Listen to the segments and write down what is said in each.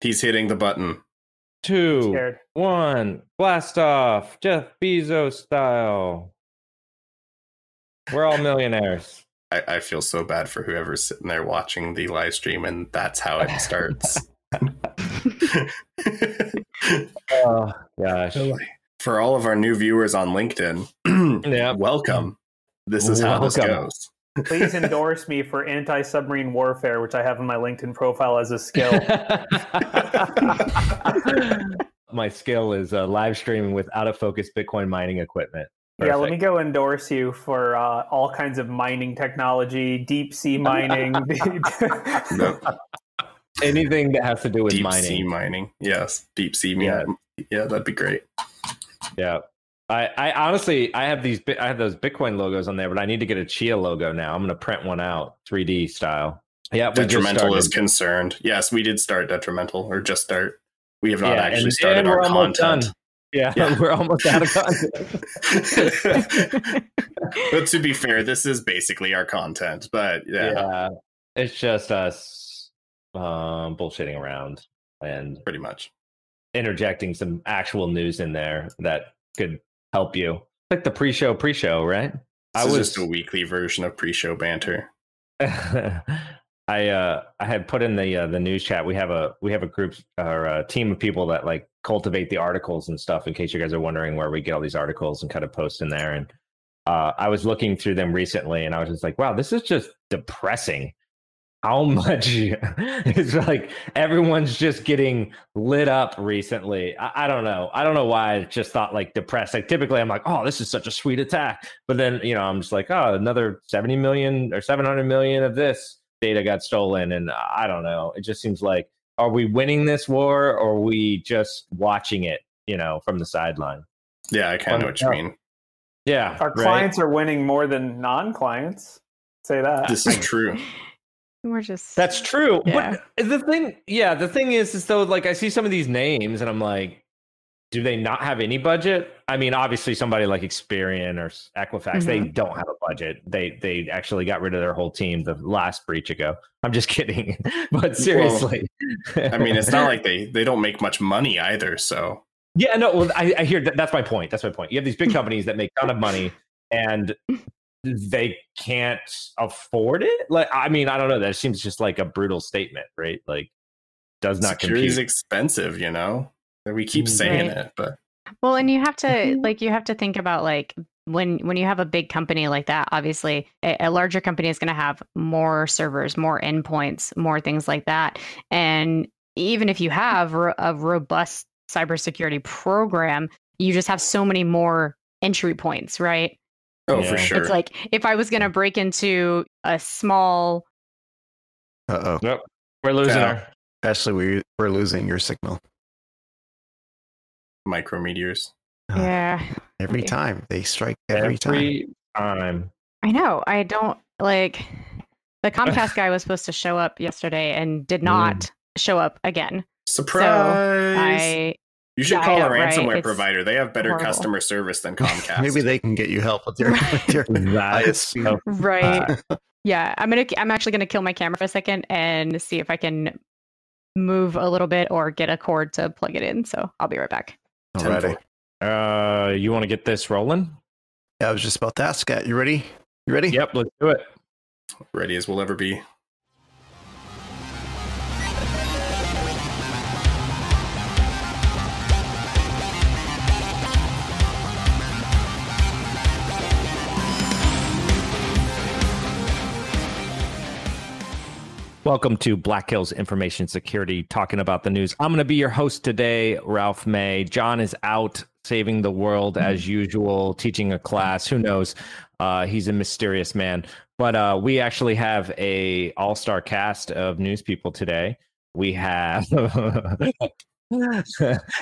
He's hitting the button. Two, one, blast off, Jeff Bezos style. We're all millionaires. I, I feel so bad for whoever's sitting there watching the live stream, and that's how it starts. Oh gosh. for all of our new viewers on LinkedIn, Yeah. welcome. This is how this goes. Please endorse me for anti-submarine warfare, which I have in my LinkedIn profile as a skill. My skill is uh, live streaming with out of focus Bitcoin mining equipment. Yeah, let me go endorse you for uh, all kinds of mining technology, deep sea mining. No, Anything that has to do with deep mining. Deep sea mining. Yes, deep sea Yeah. Yeah, that'd be great. Yeah. I, I honestly I have these I have those Bitcoin logos on there, but I need to get a Chia logo now. I'm gonna print one out 3D style. Yeah, Detrimental is concerned. Yes, we did start detrimental or just start. We have not Yeah, actually and- started and our content. Yeah, Yeah. we're almost out of content. but to be fair, this is basically our content. But yeah, yeah. It's just us um, bullshitting around and pretty much. interjecting some actual news in there that could help you. Like the pre-show, pre-show, right? This I is was just a weekly version of pre-show banter. I uh I had put in the uh, the news chat. We have a we have a group or a team of people that like cultivate the articles and stuff. In case you guys are wondering where we get all these articles and kind of post in there. And uh, I was looking through them recently, and I was just like, wow, this is just depressing. How much it's like everyone's just getting lit up recently. I, I don't know. I don't know why I just thought like depressed. Like typically I'm like, oh, this is such a sweet attack. But then, you know, I'm just like, oh, another 70 million or 700 million of this data got stolen. And I don't know. It just seems like, are we winning this war or are we just watching it, you know, from the sideline? Yeah, I kind of know what you mean. Yeah. Our right? clients are winning more than non-clients. Say that. This is true. We're just That's true. Yeah. But the thing, yeah, the thing is, is though, like I see some of these names and I'm like, do they not have any budget? I mean, obviously, somebody like Experian or Equifax, they mm-hmm. don't have a budget. They they actually got rid of their whole team the last breach ago. I'm just kidding, but seriously, I mean, it's not like they they don't make much money either. So yeah, no, well, I, I hear that. That's my point. That's my point. You have these big companies that make ton of money and they can't afford it. Like, I mean, I don't know. That seems just like a brutal statement, right? Like, does not security is expensive, you know. We keep mm-hmm. saying Right. it, but Well, and you have to mm-hmm. like you have to think about like when when you have a big company like that, obviously a, a larger company is going to have more servers, more endpoints, more things like that. And even if you have ro- a robust cybersecurity program, you just have so many more entry points, right? Oh, Yeah. for sure. It's like if I was going to break into a small Uh oh. We're losing Yeah. our. Ashley, we, we're losing your signal. Micrometeors. Uh, yeah, Every Okay. time. They strike every, time. Every time. I know. I don't like the Comcast guy was supposed to show up yesterday and did not show up again. Surprise! I you should yeah, call know, a ransomware It's provider. They have better horrible. customer service than Comcast. Maybe they can get you help with your, with your That is ISP. so right. yeah, I'm gonna. I'm actually gonna kill my camera for a second and see if I can move a little bit or get a cord to plug it in. So I'll be right back. Alrighty. Uh, you want to get this rolling? Yeah, I was just about to ask that. You ready? You ready? Yep, let's do it. ready as we'll ever be. Welcome to Black Hills Information Security, talking about the news. I'm going to be your host today, Ralph May. John is out saving the world as usual, teaching a class. Who knows? Uh, he's a mysterious man. But uh, we actually have a all-star cast of news people today. We have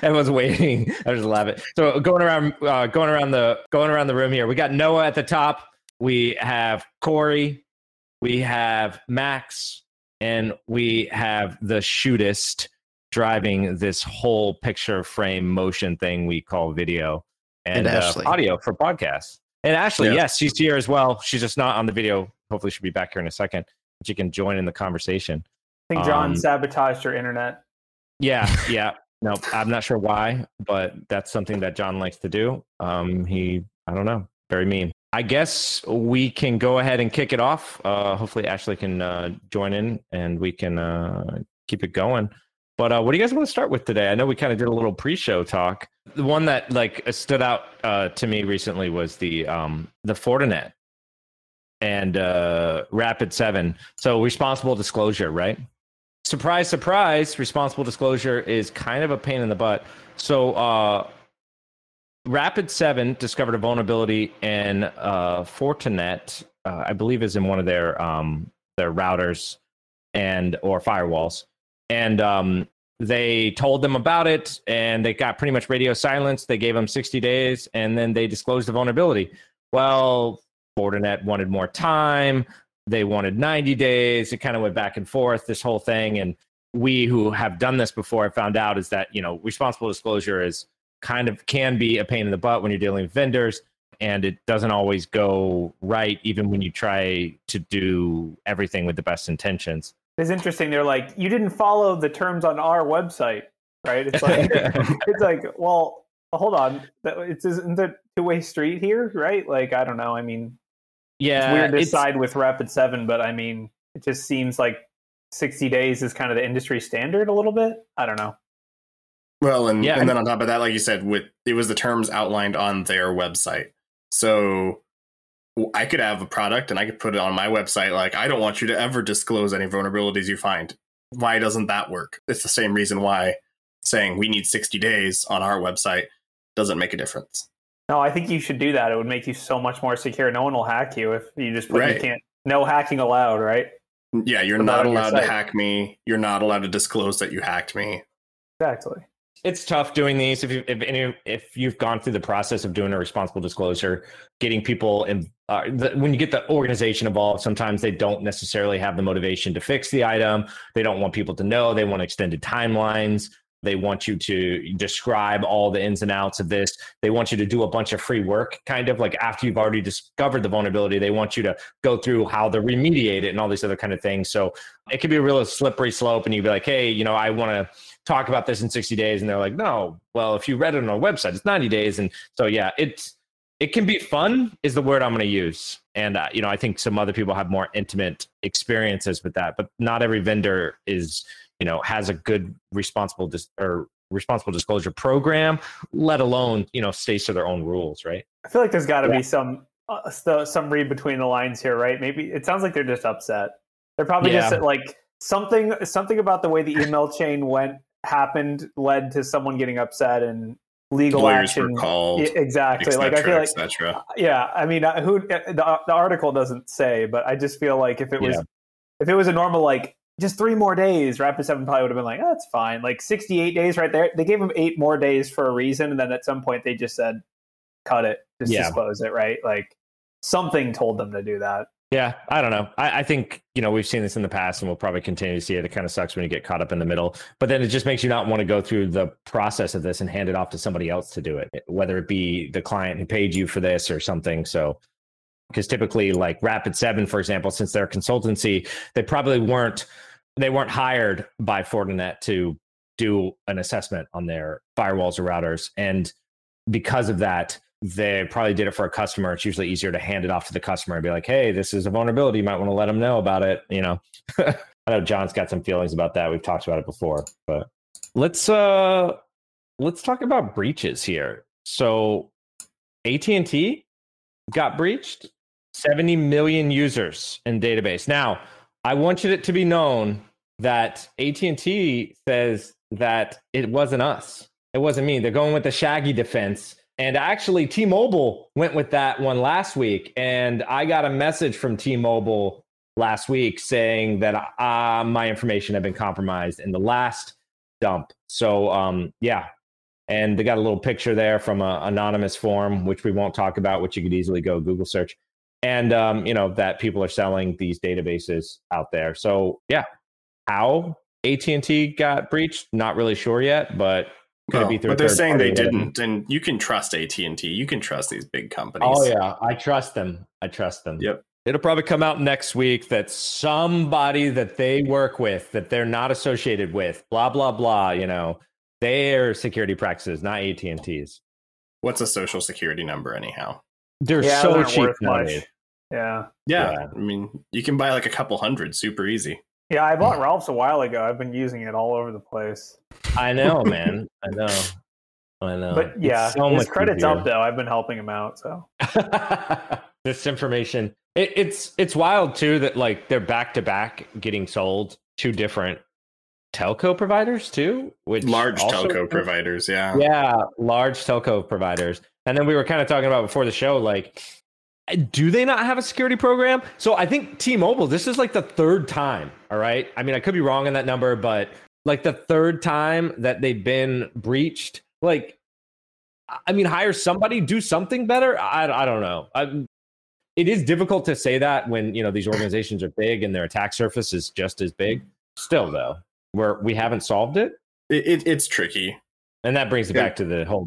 everyone's waiting. I just love it. So going around, uh, going around the going around the room here. We got Noah at the top. We have Corey. We have Max and we have the shootist driving this whole picture frame motion thing we call video and, And uh, audio for podcasts. And Ashley, Yeah. yes, she's here as well. She's just not on the video. Hopefully, she'll be back here in a second. But you can join in the conversation. I think John Um, sabotaged your internet. Yeah, yeah. No, I'm not sure why, but that's something that John likes to do. Um, he, I don't know, very mean. I guess we can go ahead and kick it off. Uh, hopefully, Ashley can uh, join in and we can uh, keep it going. But uh, what do you guys want to start with today? I know we kind of did a little pre-show talk. The one that like stood out uh, to me recently was the um, the Fortinet and uh, Rapid Seven. So responsible disclosure, right? Surprise, surprise! Responsible disclosure is kind of a pain in the butt. So uh, Rapid Seven discovered a vulnerability in uh, Fortinet. Uh, I believe is in one of their um, their routers and or firewalls. And um, they told them about it and they got pretty much radio silence. They gave them 60 days and then they disclosed the vulnerability. Well fortinet wanted more time. They wanted 90 days. It kind of went back and forth this whole thing. And we who have done this before have found out is that you know responsible disclosure is kind of can be a pain in the butt when you're dealing with vendors and it doesn't always go right even when you try to do everything with the best intentions It's interesting. They're like, you didn't follow the terms on our website, right? It's like, it's like, well, hold on, it's isn't a two way street here, right? Like, I don't know. I mean, yeah it's weird to it's- side with Rapid Seven, but I mean, it just seems like sixty days is kind of the industry standard a little bit. I don't know. Well, and, Yeah, and and- then on top of that, like you said, with it was the terms outlined on their website. So I could have a product and I could put it on my website like I don't want you to ever disclose any vulnerabilities you find. Why doesn't that work? It's the same reason why saying we need 60 days on our website doesn't make a difference. No, I think you should do that. It would make you so much more secure. No one will hack you if you just put you Right. can't. No hacking allowed, right? Yeah, you're Put not on your allowed to hack me. You're not allowed to disclose that you hacked me. Exactly. It's tough doing these. If you if any if you've gone through the process of doing a responsible disclosure getting people in uh, when you get the organization involved sometimes they don't necessarily have the motivation to fix the item. They don't want people to know. They want extended timelines they want you to describe all the ins and outs of this. They want you to do a bunch of free work kind of like after you've already discovered the vulnerability they want you to go through how to remediate it and all these other kind of things. So it can be a real slippery slope and you'd be like hey you know i want to talk about this in 60 days and they're like no. Well if you read it on our website it's 90 days and so yeah it's it can be fun is the word i'm going to use and uh, you know i think some other people have more intimate experiences with that but not every vendor is you know has a good responsible dis- or responsible disclosure program let alone you know stays to their own rules right I feel like there's got to Yeah. be some uh, st- some read between the lines here, right? Maybe it sounds like they're just upset. They're probably Yeah. just like something something about the way the email chain went happened led to someone getting upset and legal Lawyers action. were called, Yeah, exactly. like I feel like etc. yeah. I mean, uh, who uh, the, the article doesn't say, but I just feel like if it was Yeah. if it was a normal like just three more days, Rapid Seven probably would have been like, oh, that's fine. Like sixty eight days right there. They gave them eight more days for a reason, and then at some point they just said, cut it, just Yeah. disclose it, right? Like something told them to do that. Yeah, I don't know. I, I think you know we've seen this in the past, and we'll probably continue to see it. It kind of sucks when you get caught up in the middle, but then it just makes you not want to go through the process of this and hand it off to somebody else to do it, whether it be the client who paid you for this or something. So, because typically, like Rapid Seven, for example, since they're a consultancy, they probably weren't they weren't hired by Fortinet to do an assessment on their firewalls or routers, and because of that, they probably did it for a customer. It's usually easier to hand it off to the customer and be like, "Hey, this is a vulnerability. You might want to let them know about it." You know, I know John's got some feelings about that. We've talked about it before, but let's uh let's talk about breaches here. So, AT and T got breached. Seventy million users in database. Now, I want you to be known that AT and T says that it wasn't us. It wasn't me. They're going with the Shaggy defense. And actually, T Mobile went with that one last week. And I got a message from T Mobile last week saying that uh, my information had been compromised in the last dump. So, um, yeah. And they got a little picture there from an anonymous form, which we won't talk about, which you could easily go Google search. And, um, you know, that people are selling these databases out there. So, yeah. How AT&T got breached, not really sure yet, but could it No, be through but they're saying they didn't, and you can trust AT and T. You can trust these big companies. Oh yeah, I trust them. I trust them. Yep. It'll probably come out next week that somebody that they work with that they're not associated with, blah blah blah. You know, their security practices, not AT and T's. What's a social security number anyhow? They're Yeah, so those aren't cheap worth nowadays. Much. Yeah. Yeah, Yeah. I mean, you can buy like a couple hundred super easy. Yeah, I bought hmm. Ralph's a while ago. I've been using it all over the place. I know, man. I know. I know. But yeah, It's so his credit's easier. up though. I've been helping him out. So this information it, it's it's wild too that like they're back to back getting sold to different telco providers too which Large also- telco providers, yeah. yeah large telco providers and then we were kind of talking about before the show like do they not have a security program? So i think t-mobile this is like the third time all right? I mean i could be wrong in that number but like the third time that they've been breached like i mean hire somebody do something better? I, I don't know. I, it is difficult to say that when you know these organizations are big and their attack surface is just as big. Still though where we haven't solved it. It, it, it's tricky. and that brings it Yeah. back to the whole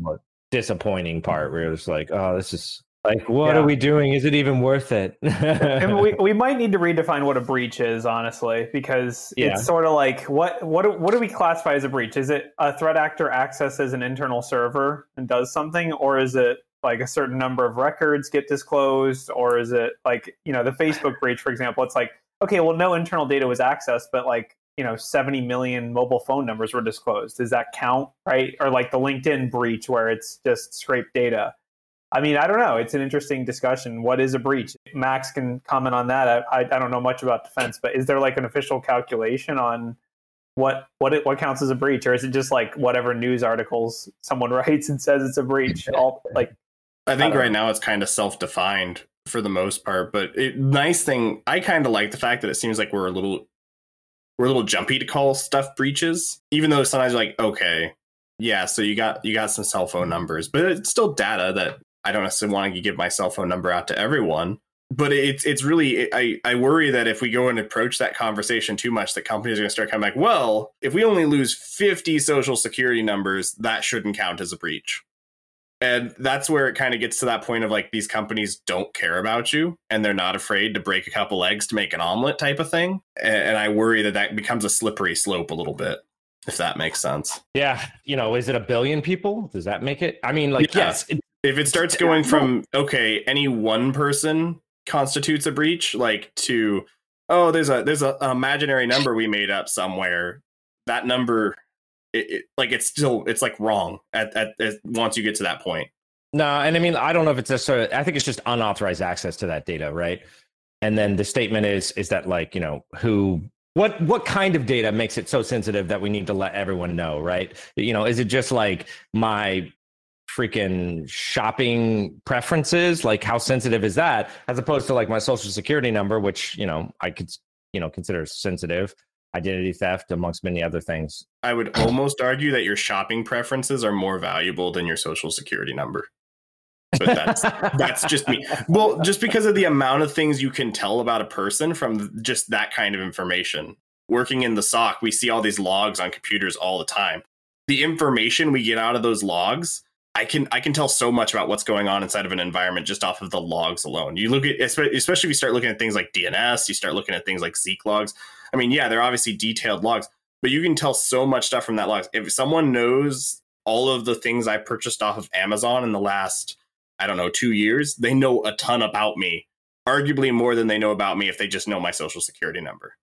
disappointing part where it's like, oh, this is like, what Yeah. are we doing? Is it even worth it? and we, we might need to redefine what a breach is, honestly, because Yeah. it's sort of like what what do, what do we classify as a breach? Is it a threat actor accesses an internal server and does something, or is it like a certain number of records get disclosed, or is it like you know the Facebook breach, for example? It's like okay, well, no internal data was accessed, but like you know 70 million mobile phone numbers were disclosed. Does that count, right? Or like the LinkedIn breach where it's just scraped data. I mean, I don't know. It's an interesting discussion. What is a breach? Max can comment on that. I, I, I don't know much about defense, but is there like an official calculation on what what it, what counts as a breach, or is it just like whatever news articles someone writes and says it's a breach? All like I think don't right now it's kind of self-defined for the most part, but it, nice thing I kind of like the fact that it seems like we're a little we're a little jumpy to call stuff breaches, even though sometimes you're like, okay, yeah, so you got you got some cell phone numbers, but it's still data that I don't necessarily want to give my cell phone number out to everyone. But it's it's really I, I worry that if we go and approach that conversation too much, that companies are going to start coming like, well, if we only lose fifty social security numbers, that shouldn't count as a breach and that's where it kind of gets to that point of like these companies don't care about you and they're not afraid to break a couple eggs to make an omelet type of thing and, and i worry that that becomes a slippery slope a little bit if that makes sense yeah, you know, is it a billion people? Does that make it? I mean, like, Yeah. yes, it, if it starts going from okay any one person constitutes a breach like to oh there's a there's a, an imaginary number we made up somewhere that number it, it, like it's still it's like wrong at, at, at once you get to that point no, and I mean, I don't know if it's necessarily. I think it's just unauthorized access to that data, right? And then the statement is is that like you know who what what kind of data makes it so sensitive that we need to let everyone know, right? You know, is it just like my freaking shopping preferences? Like how sensitive is that, as opposed to like my social security number, which you know I could you know consider sensitive, identity theft amongst many other things. I would almost argue that your shopping preferences are more valuable than your social security number. But that's that's just me. Well, just because of the amount of things you can tell about a person from just that kind of information. Working in the SOC, we see all these logs on computers all the time. The information we get out of those logs, I can I can tell so much about what's going on inside of an environment just off of the logs alone. You look at especially if you start looking at things like DNS, you start looking at things like Zeek logs. I mean, yeah, they're obviously detailed logs, but you can tell so much stuff from that logs. If someone knows all of the things I purchased off of Amazon in the last, I don't know, two years, they know a ton about me, arguably more than they know about me if they just know my social security number.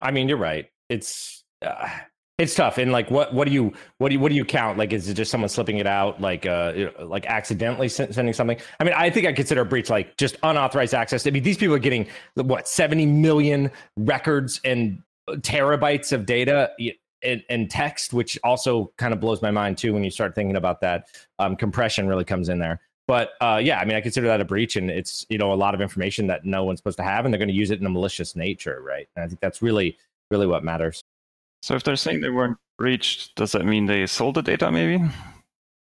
I mean, you're right. It's uh, it's tough. And like, what what do you what do you what do you count? Like, is it just someone slipping it out, like uh, like accidentally sending something? I mean, I think I consider a breach like just unauthorized access. I mean, these people are getting what 70 million records and terabytes of data. And, and text, which also kind of blows my mind too when you start thinking about that. Um, compression really comes in there. But uh, yeah, I mean, I consider that a breach, and it's you know a lot of information that no one's supposed to have, and they're going to use it in a malicious nature, right? And I think that's really really what matters. So if they're saying they weren't breached, does that mean they sold the data maybe?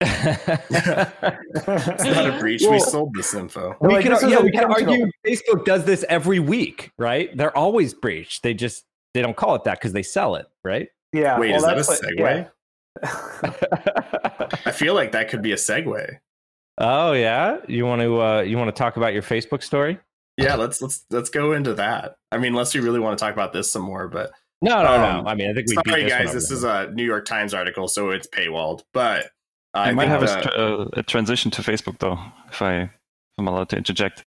It's not a breach. we sold this info. we Like, can, yeah, we can argue Facebook does this every week, right? They're always breached. They just they don't call it that because they sell it, right? yeah. Wait, well, is that a that's what- segue? yeah. I feel like that could be a segue. oh yeah, you want to uh, you want to talk about your Facebook story? yeah, let's let's let's go into that. I mean, unless you really want to talk about this some more, but No, no, Um, no. I mean, I think we sorry beat this guys, this is a New York Times article, so it's paywalled. But uh, I, I might think have a, the- str- uh, a transition to Facebook though, if I if I'm allowed to interject.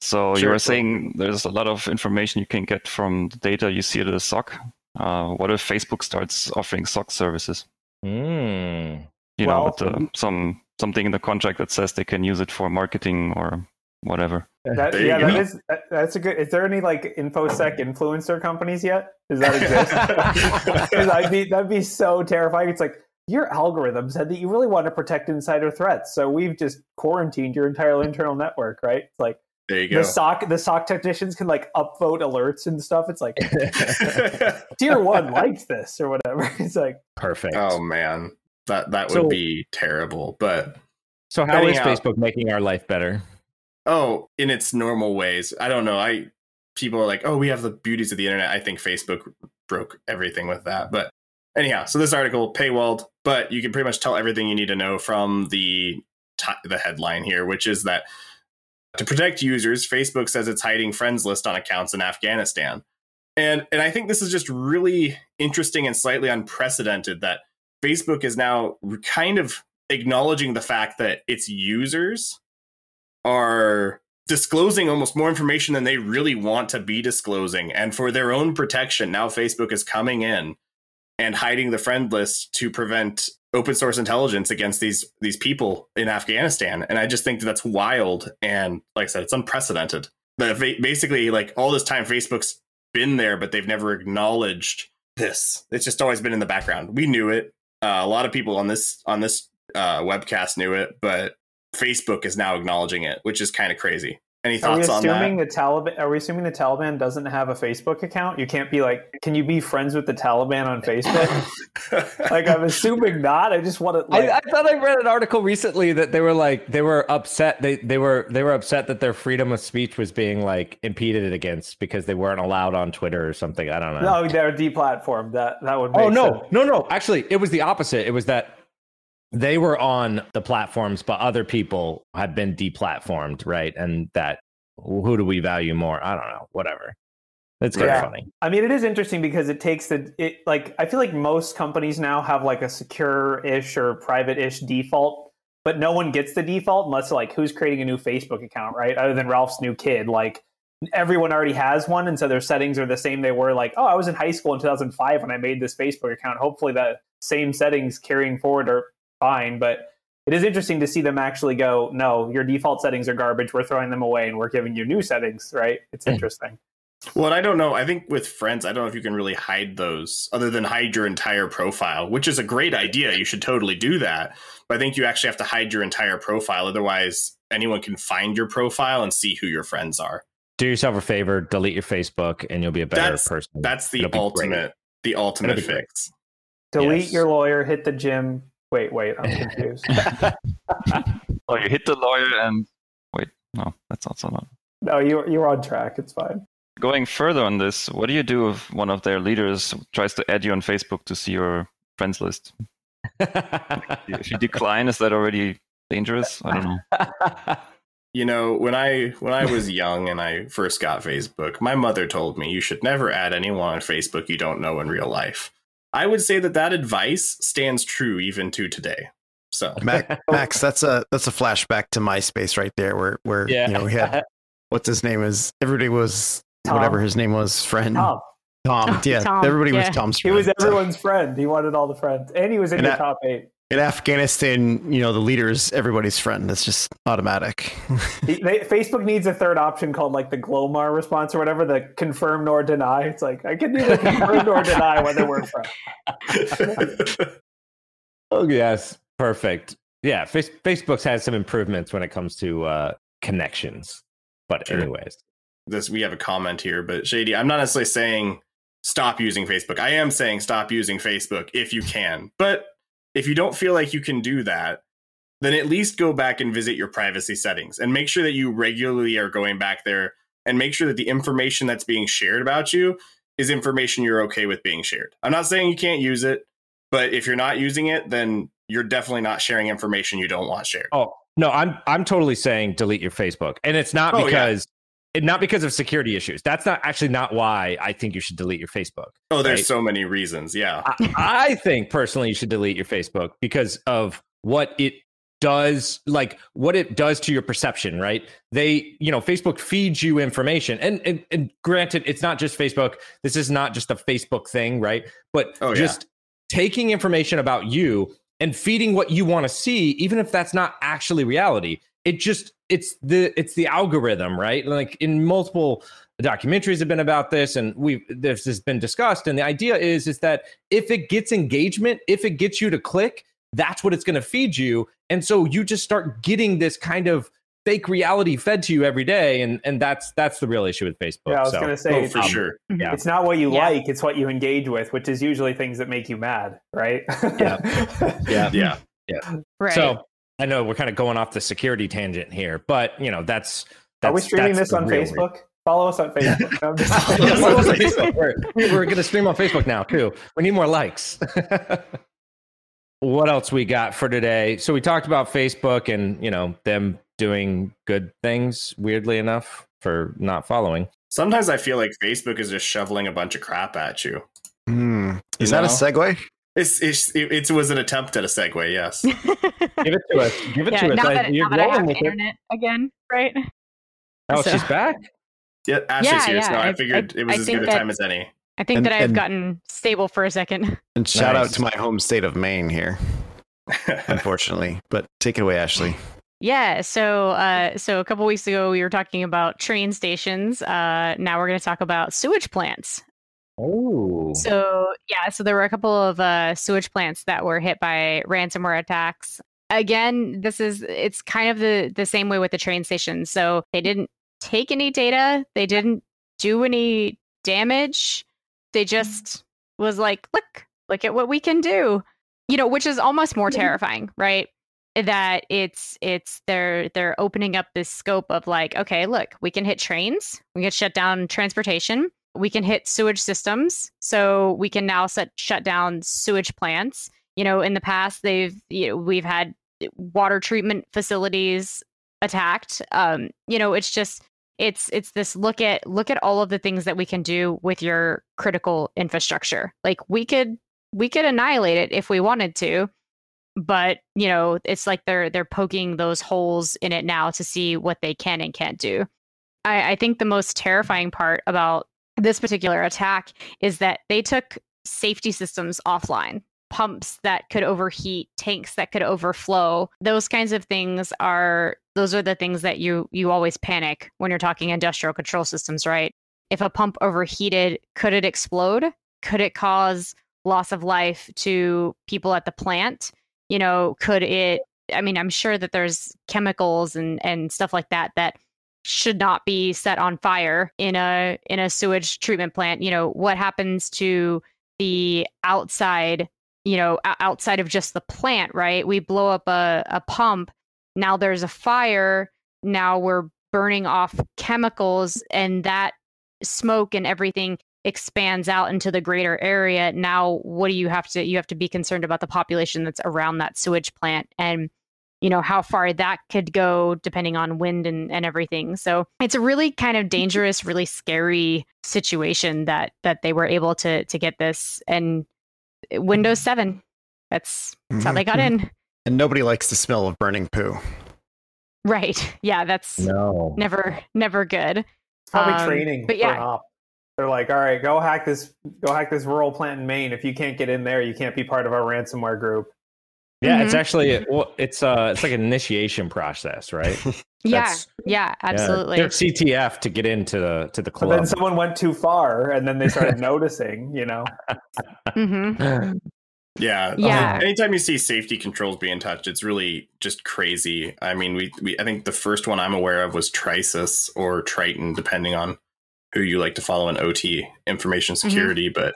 So you were sure. saying there's a lot of information you can get from the data you see at the SOC. Uh, what if Facebook starts offering SOC services? Mm. You know, Well- with uh, some something in the contract that says they can use it for marketing or whatever. That, yeah, that is that, that's a good. Is there any like infosec influencer companies yet? Does that exist? I'd be that'd be so terrifying. It's like your algorithm said that you really want to protect insider threats, so we've just quarantined your entire internal network, right? It's like there you go. the SOC the SOC technicians can like upvote alerts and stuff. It's like tier one liked this or whatever. It's like Perfect. oh man, that that would So- be terrible. But so how cutting is Facebook making our life better? Oh, in its normal ways, I don't know. I people are like, oh, we have the beauties of the internet. I think Facebook broke everything with that. But anyhow, so this article paywalled, but you can pretty much tell everything you need to know from the ti the headline here, which is that to protect users, Facebook says it's hiding friends list on accounts in Afghanistan. And and I think this is just really interesting and slightly unprecedented that Facebook is now kind of acknowledging the fact that its users are disclosing almost more information than they really want to be disclosing. And for their own protection, now Facebook is coming in and hiding the friend list to prevent open source intelligence against these these people in Afghanistan. And I just think that that's wild and like I said, it's unprecedented. That basically like all this time Facebook's been there, but they've never acknowledged this. It's just always been in the background. We knew it. Uh, a lot of people on this on this uh, webcast knew it, but Facebook is now acknowledging it, which is kind of crazy. Any Are we thoughts on assuming that? the Taliban? Are we assuming the Taliban doesn't have a Facebook account? You can't be like, can you be friends with the Taliban on Facebook? like, I'm assuming not. I just want to. Like, I, I thought I read an article recently that they were like they were upset they they were they were upset that their freedom of speech was being like impeded against because they weren't allowed on Twitter or something. I don't know. no, they're deplatformed. That that would. Oh, make oh no, sense. no, no. Actually, it was the opposite. It was that they were on the platforms, but other people had been deplatformed, right? And that who do we value more? I don't know. Whatever. It's kind Yeah. of funny. I mean, it is interesting because it takes the it like I feel like most companies now have like a secure-ish or private-ish default, but no one gets the default unless like who's creating a new Facebook account, right? Other than Ralph's new kid, like everyone already has one, and so their settings are the same they were like, oh, I was in high school in 2005 when I made this Facebook account. Hopefully, the same settings carrying forward are fine, but. It is interesting to see them actually go, no, your default settings are garbage. We're throwing them away and we're giving you new settings, right? It's hmm. interesting. Well, I don't know. I think with friends, I don't know if you can really hide those other than hide your entire profile, which is a great idea. You should totally do that. But I think you actually have to hide your entire profile. Otherwise, anyone can find your profile and see who your friends are. Do yourself a favor, delete your Facebook, and you'll be a better That's- person. That's the It'll ultimate, the ultimate It'll be great. fix. Delete Yes. your lawyer, hit the gym. Wait, wait, I'm confused. Oh, you hit the lawyer and wait, no, that's also not. no, you you're on track. It's fine. Going further on this, what do you do if one of their leaders tries to add you on Facebook to see your friends list? If you decline, is that already dangerous? I don't know. You know, when I when I was young and I first got Facebook, my mother told me you should never add anyone on Facebook you don't know in real life. I would say that that advice stands true even to today. So Max, Max, that's a that's a flashback to MySpace right there, where where yeah. you know we had what's his name is everybody was Tom. whatever his name was friend Tom. Tom yeah Tom, everybody yeah. was Tom's friend. He friend. was So, everyone's friend. He wanted all the friends, and he was in And the that- top eight. In Afghanistan, you know the leader is everybody's friend. That's just automatic. He- they, Facebook needs a third option called like the Glomar response or whatever, the confirm nor deny. It's like I can neither confirm nor deny whether we're friends. Oh yes, perfect. Yeah, face- Facebook's had some improvements when it comes to uh, connections. But Sure. anyways, this we have a comment here, but Shady, I'm not necessarily saying stop using Facebook. I am saying stop using Facebook if you can. But if you don't feel like you can do that, then at least go back and visit your privacy settings and make sure that you regularly are going back there and make sure that the information that's being shared about you is information you're okay with being shared. I'm not saying you can't use it, but if you're not using it, then you're definitely not sharing information you don't want shared. oh no, I'm I'm totally saying delete your Facebook, and it's not Oh, because not because of security issues. That's not actually not why I think you should delete your Facebook. Oh, there's Right. so many reasons. Yeah. I, I think personally you should delete your Facebook because of what it does, like what it does to your perception, right? They, you know, Facebook feeds you information. And and, and granted, it's not just Facebook. This is not just a Facebook thing, right? But Oh, yeah. just taking information about you and feeding what you want to see, even if that's not actually reality. It just it's the it's the algorithm, right? Like in multiple documentaries have been about this and we this has been discussed and the idea is is that if it gets engagement if it gets you to click that's what it's going to feed you and so you just start getting this kind of fake reality fed to you every day and and that's that's the real issue with facebook Yeah, I was so gonna say Oh, for um, sure. yeah. it's not what you Yeah. like; it's what you engage with, which is usually things that make you mad, right? Yeah. Yeah. Yeah yeah right. so i know we're kind of going off the security tangent here but you know that's, Are we that's- streaming this on real reason. Facebook? Follow us on Facebook. No, I'm just Yeah, follow us on Facebook. We're, we're going to stream on Facebook now too. We need more likes. what else we got for today? So we talked about Facebook and you know them doing good things. Weirdly enough, for not following. Sometimes I feel like Facebook is just shoveling a bunch of crap at you. Hmm. Is You that a segue? It's, it's it, it was an attempt at a segue. Yes. Give it to us. Give it yeah, to us. now I- that, you're now that I have rolling with it. again, right? Oh, So- she's back. Yeah, Ashley's Yeah, here, so yeah, I, I- figured I- it was I as good a time as any. I think And- that I've and- gotten stable for a second. And shout Nice. out to my home state of Maine here, unfortunately. But take it away, Ashley. Yeah, so uh, so a couple weeks ago we were talking about train stations. Uh, now we're going to talk about sewage plants. Oh, So yeah, so there were a couple of uh, sewage plants that were hit by ransomware attacks. Again, this is it's kind of the the same way with the train stations. So they didn't take any data, they didn't do any damage. They just was like, look, look at what we can do. You know, which is almost more terrifying, right? That it's it's they're they're opening up this scope of like, okay, look, we can hit trains, we can shut down transportation, we can hit sewage systems so we can now set shut down sewage plants. You know in the past they've you know, we've had water treatment facilities attacked. Um you know it's just it's it's this look at look at all of the things that we can do with your critical infrastructure. Like we could we could annihilate it if we wanted to but you know it's like they're they're poking those holes in it now to see what they can and can't do. I, I think the most terrifying part about this particular attack is that they took safety systems offline pumps that could overheat tanks that could overflow. Those kinds of things are those are the things that you you always panic when you're talking industrial control systems right? If a pump overheated could it explode? Could it cause loss of life to people at the plant? You know could it i mean i'm sure that there's chemicals and and stuff like that that should not be set on fire in a in a sewage treatment plant. You know what happens to the outside you know outside of just the plant right? We blow up a, a pump. Now there's a fire. Now we're burning off chemicals and that smoke and everything expands out into the greater area. Now what do you have to you have to be concerned about the population that's around that sewage plant and you know how far that could go depending on wind and, and everything so it's a really kind of dangerous really scary situation that that they were able to to get this and windows 7 that's that's how they got in And nobody likes the smell of burning poo. right yeah that's no. never never good It's probably Um, training but yeah. an. They're like, all right, go hack this, go hack this rural plant in Maine. If you can't get in there, you can't be part of our ransomware group. Yeah, it's Mhm. actually well, it's uh it's like an initiation process, right? yeah yeah absolutely They're CTF to get into the to the But then someone went too far, and then they started noticing. You know, hmm Yeah. Yeah. Anytime you see safety controls being touched, it's really just crazy. I mean, we, we I think the first one I'm aware of was Trisis or Triton, depending on who you like to follow in OT information security. But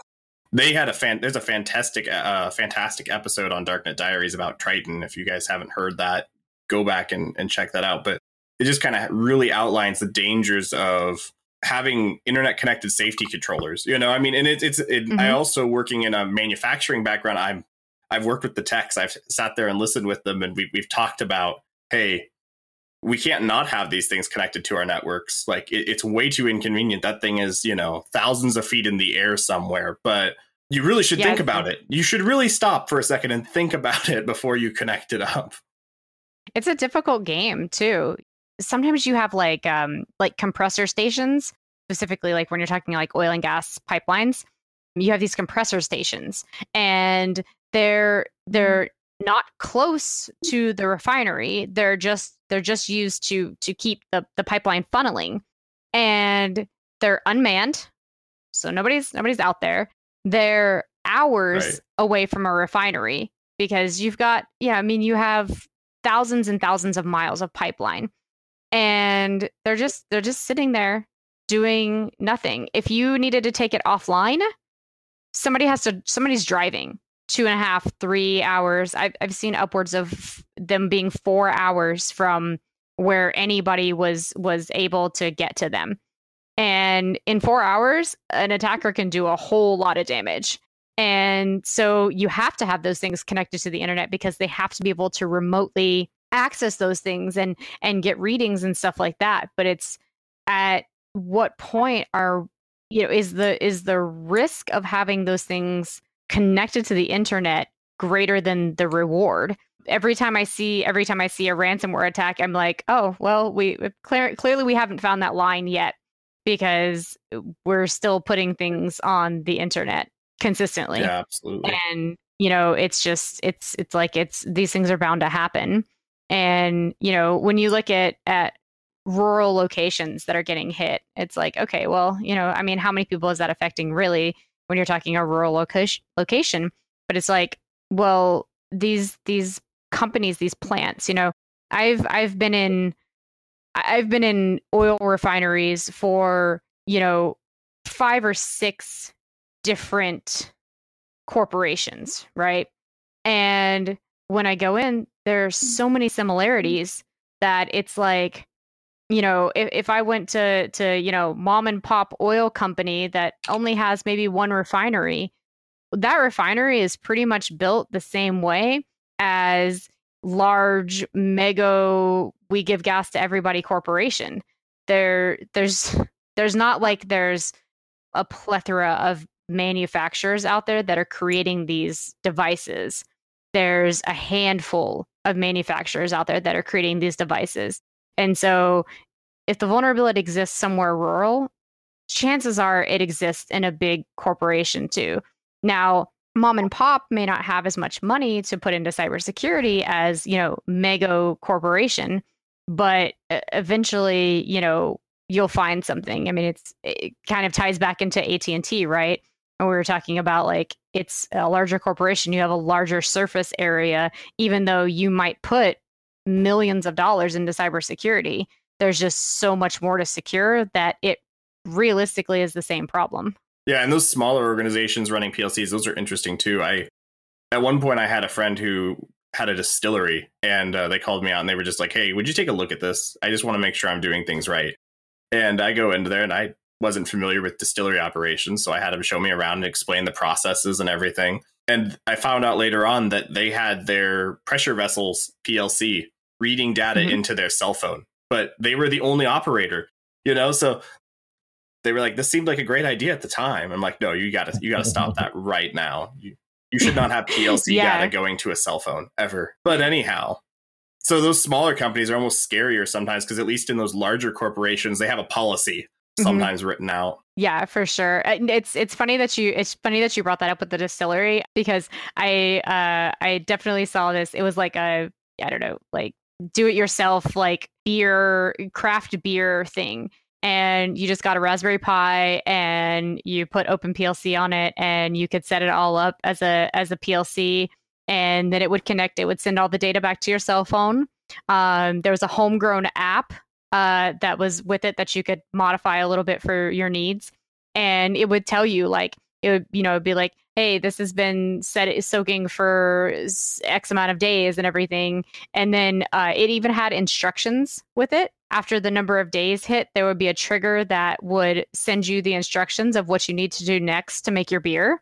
they had a fan. There's a fantastic, uh, fantastic episode on Darknet Diaries about Triton. If you guys haven't heard that, go back and, and check that out. But it just kind of really outlines the dangers of having internet connected safety controllers you know i mean and it, it's it, i Mhm. also working in a manufacturing background i'm i've worked with the techs i've sat there and listened with them and we, we've talked about hey we can't not have these things connected to our networks. Like it, it's way too inconvenient. That thing is, you know, thousands of feet in the air somewhere. But you really should Yeah, think about it. You should really stop for a second and think about it before you connect it up. It's a difficult game too. Sometimes you have like um like compressor stations, specifically like when you're talking like oil and gas pipelines, you have these compressor stations and they're they're not close to the refinery. They're just they're just used to to keep the the pipeline funneling. And they're unmanned. So nobody's nobody's out there. They're hours Right. away from a refinery because you've got yeah, I mean you have thousands and thousands of miles of pipeline and they're just they're just sitting there doing nothing if you needed to take it offline somebody has to somebody's driving two and a half three hours. I've, I've seen upwards of them being four hours from where anybody was was able to get to them. And in four hours an attacker can do a whole lot of damage. And so you have to have those things connected to the internet because they have to be able to remotely access those things and and get readings and stuff like that. But it's at what point are you know is the is the risk of having those things connected to the internet greater than the reward? Every time I see every time I see a ransomware attack, I'm like, oh well, we uh, clear, clearly we haven't found that line yet because we're still putting things on the internet consistently Yeah, absolutely. and you know it's just it's it's like it's these things are bound to happen and you know when you look at at rural locations that are getting hit it's like okay well you know i mean how many people is that affecting really when you're talking a rural location location but it's like well these these companies these plants you know i've i've been in i've been in oil refineries for you know five or six different corporations, right? And when I go in, there's so many similarities that it's like, you know, if, if I went to to, you know, mom and pop oil company that only has maybe one refinery, that refinery is pretty much built the same way as large mega we give gas to everybody corporation. There there's there's not like there's a plethora of manufacturers out there that are creating these devices. There's a handful of manufacturers out there that are creating these devices. And so if the vulnerability exists somewhere rural, chances are it exists in a big corporation too. Now, mom and pop may not have as much money to put into cybersecurity as, you know, mega corporation, but uh, eventually, you know, you'll find something. I mean, it's it kind of ties back into AT&T, right? And we were talking about like it's a larger corporation, you have a larger surface area even though you might put millions of dollars into cybersecurity. There's just so much more to secure that it realistically is the same problem. Yeah, and those smaller organizations running PLCs, those are interesting too. I at one point I had a friend who had a distillery, and uh, they called me out and they were just like, "Hey, would you take a look at this? I just want to make sure I'm doing things right." And I go into there, and I wasn't familiar with distillery operations, so I had him show me around and explain the processes and everything. And I found out later on that they had their pressure vessels PLC reading data Mhm. into their cell phone, but they were the only operator. You know, so they were like, "This seemed like a great idea at the time." I'm like, "No, you got to you got to stop that right now. You you should not have PLC Yeah. data going to a cell phone ever." But anyhow, so those smaller companies are almost scarier sometimes because at least in those larger corporations, they have a policy Mhm. sometimes written out. Yeah, for sure. It's it's funny that you it's funny that you brought that up with the distillery because I uh I definitely saw this. It was like a I don't know, like do it yourself like beer craft beer thing. And you just got a Raspberry Pi and you put OpenPLC on it and you could set it all up as a as a PLC and then it would connect. It would send all the data back to your cell phone. Um, there was a homegrown app uh, that was with it that you could modify a little bit for your needs. And it would tell you, like, it would, you know, be like, hey, this has been set soaking for x amount of days and everything. And then uh, it even had instructions with it. After the number of days hit, there would be a trigger that would send you the instructions of what you need to do next to make your beer.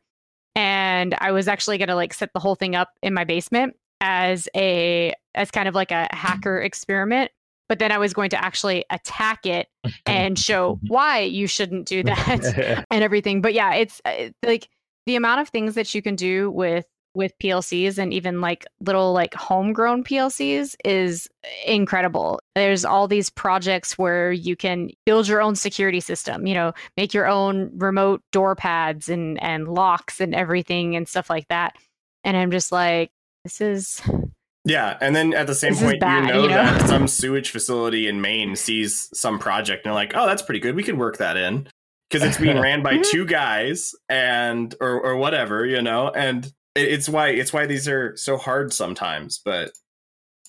And I was actually going to like set the whole thing up in my basement as a as kind of like a hacker experiment but then I was going to actually attack it and show why you shouldn't do that and everything. But yeah, it's uh, like the amount of things that you can do with with PLCs and even like little like homegrown PLCs is incredible. There's all these projects where you can build your own security system, you know, make your own remote door pads and and locks and everything and stuff like that. And I'm just like this is yeah, and then at the same This point, bad, you know, you know? that some sewage facility in Maine sees some project and they're like, "Oh, that's pretty good. We could work that in." Because it's being ran by two guys and or or whatever, you know, and it- it's why it's why these are so hard sometimes. But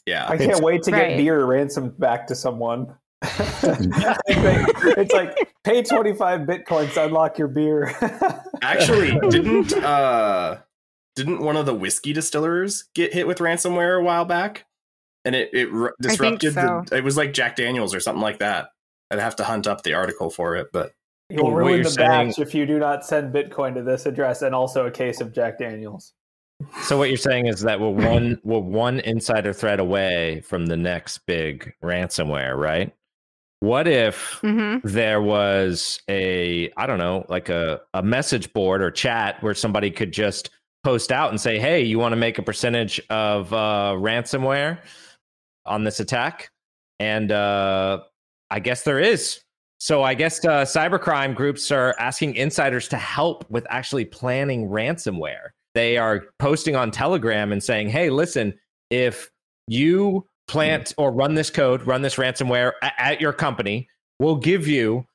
yeah, I can't wait to Right. get beer ransomed back to someone. it's like pay 25 bitcoins to unlock your beer. actually, didn't uh didn't one of the whiskey distillers get hit with ransomware a while back? And it it r- I think disrupted so. the. It was like Jack Daniels or something like that. I'd have to hunt up the article for it, but You'll What ruin the saying- batch if you do not send Bitcoin to this address and also a case of Jack Daniels. So what you're saying is that we're one we're one insider threat away from the next big ransomware, right? What if Mhm. there was a I don't know, like a, a message board or chat where somebody could just post out and say, "Hey, you want to make a percentage of uh, ransomware on this attack?" And uh, I guess there is. So I guess uh, cybercrime groups are asking insiders to help with actually planning ransomware. They are posting on Telegram and saying, "Hey, listen, if you plant or run this code, run this ransomware at your company, we'll give you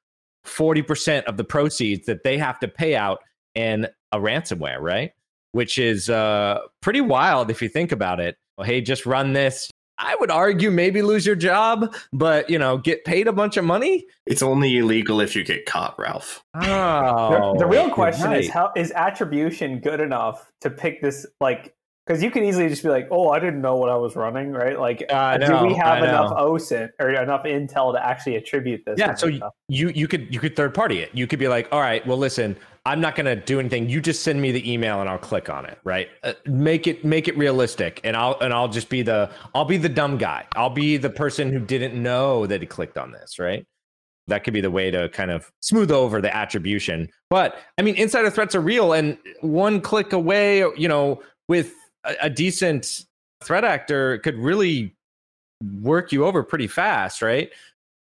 40% of the proceeds that they have to pay out in a ransomware, right? Which is uh, pretty wild if you think about it. Well, hey, just run this. I would argue maybe lose your job, but you know, get paid a bunch of money. it's only illegal if you get caught, Ralph. Oh, the, the real you're question is how is attribution good enough to pick this like because you can easily just be like, oh, I didn't know what I was running, right? Like, I do know, we have I know. enough OSINT or enough intel to actually attribute this? Yeah, so stuff? you you could you could third party it. You could be like, all right, well, listen, I'm not going to do anything. You just send me the email and I'll click on it. Right? Uh, make it make it realistic, and I'll and I'll just be the I'll be the dumb guy. I'll be the person who didn't know that he clicked on this. Right? That could be the way to kind of smooth over the attribution. But I mean, insider threats are real, and one click away, you know, with a, a decent threat actor could really work you over pretty fast, right?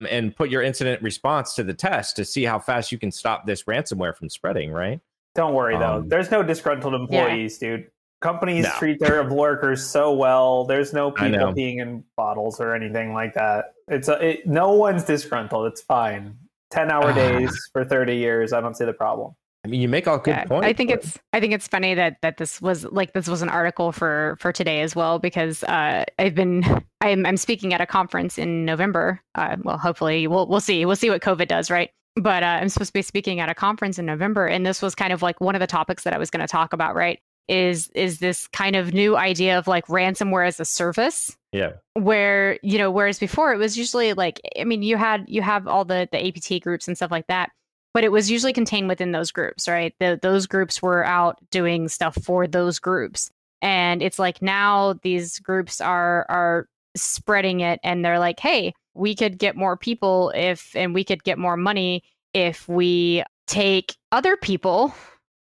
And put your incident response to the test to see how fast you can stop this ransomware from spreading, right? Don't worry though. Um, There's no disgruntled employees, dude. Companies No. treat their workers so well. There's no I people know. peeing in bottles or anything like that. It's a, it, no one's disgruntled. It's fine. Ten hour Ah. days for thirty years. I don't see the problem. Mean, you make all good Yeah, points. I think but- it's I think it's funny that that this was like this was an article for for today as well because uh, I've been I'm I'm speaking at a conference in November. Uh, well, hopefully we'll we'll see we'll see what COVID does, right? But uh, I'm supposed to be speaking at a conference in November, and this was kind of like one of the topics that I was going to talk about, right? Is is this kind of new idea of like ransomware as a service? yeah, where you know whereas before it was usually like i mean you had you have all the the apt groups and stuff like that but it was usually contained within those groups right? The, those groups were out doing stuff for those groups. And it's like now these groups are are spreading it and they're like hey we could get more people if and we could get more money if we take other people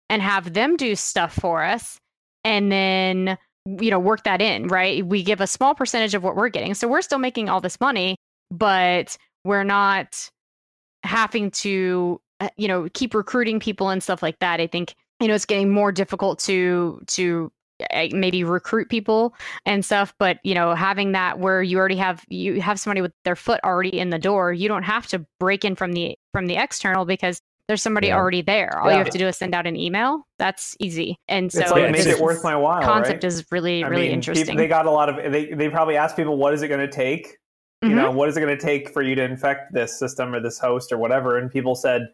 and have them do stuff for us and then you know work that in right? We give a small percentage of what we're getting. So we're still making all this money but we're not having to you know keep recruiting people and stuff like that i think you know it's getting more difficult to to uh, maybe recruit people and stuff but you know having that where you already have you have somebody with their foot already in the door you don't have to break in from the from the external because there's somebody Yeah. already there all Yeah. you have to do is send out an email that's easy and so it's like it made this it worth my while. concept right? is really I really mean, interesting People, they got a lot of. They they probably asked people, "What is it going to take? You Mhm. know, what is it going to take for you to infect this system or this host or whatever?" And people said,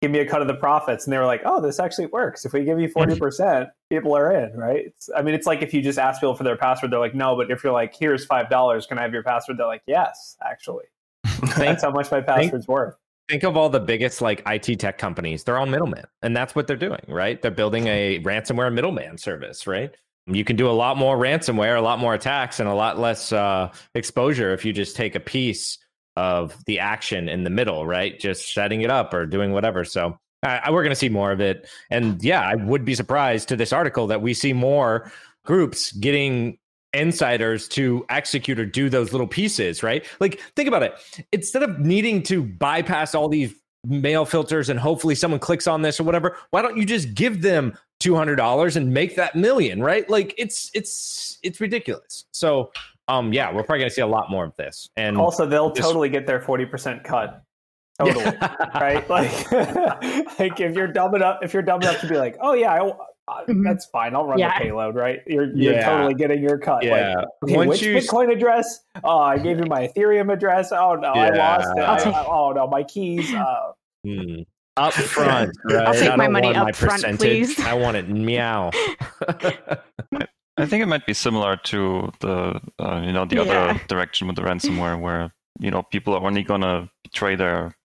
"Give me a cut of the profits." And they were like, "Oh, this actually works. If we give you forty percent, people are in." Right? It's, I mean, it's like if you just ask people for their password, they're like, "No." But if you're like, "Here's five dollars. Can I have your password?" They're like, "Yes, actually." think, That's how much my password's worth. think of all the biggest like IT tech companies. They're all middlemen, and that's what they're doing, right? They're building a ransomware middleman service, right? you can do a lot more ransomware, a lot more attacks, and a lot less uh, exposure if you just take a piece of the action in the middle, right? Just setting it up or doing whatever. So we're going to see more of it. And yeah, I would be surprised to this article that we see more groups getting insiders to execute or do those little pieces, right? Like, think about it. Instead of needing to bypass all these mail filters and hopefully someone clicks on this or whatever, why don't you just give them $200 and make that million, right? Like it's it's it's ridiculous. So, um yeah, we're probably going to see a lot more of this. And also they'll just, totally get their 40% cut. Totally. right? Like like if you're dumb enough if you're dumb enough to be like, "Oh yeah, I, mm-hmm. that's fine. I'll run yeah. the payload, right? You're you're yeah. totally getting your cut. Yeah. Like, okay, Once which you... Bitcoin address? Oh, I gave you my Ethereum address. Oh no, yeah. I lost it. I, I, oh no, my keys. Uh, hmm. Up front, right? I'll take my money up my front, please. I want it meow. I think it might be similar to the uh, you know the other direction with the ransomware, where you know people are only gonna betray their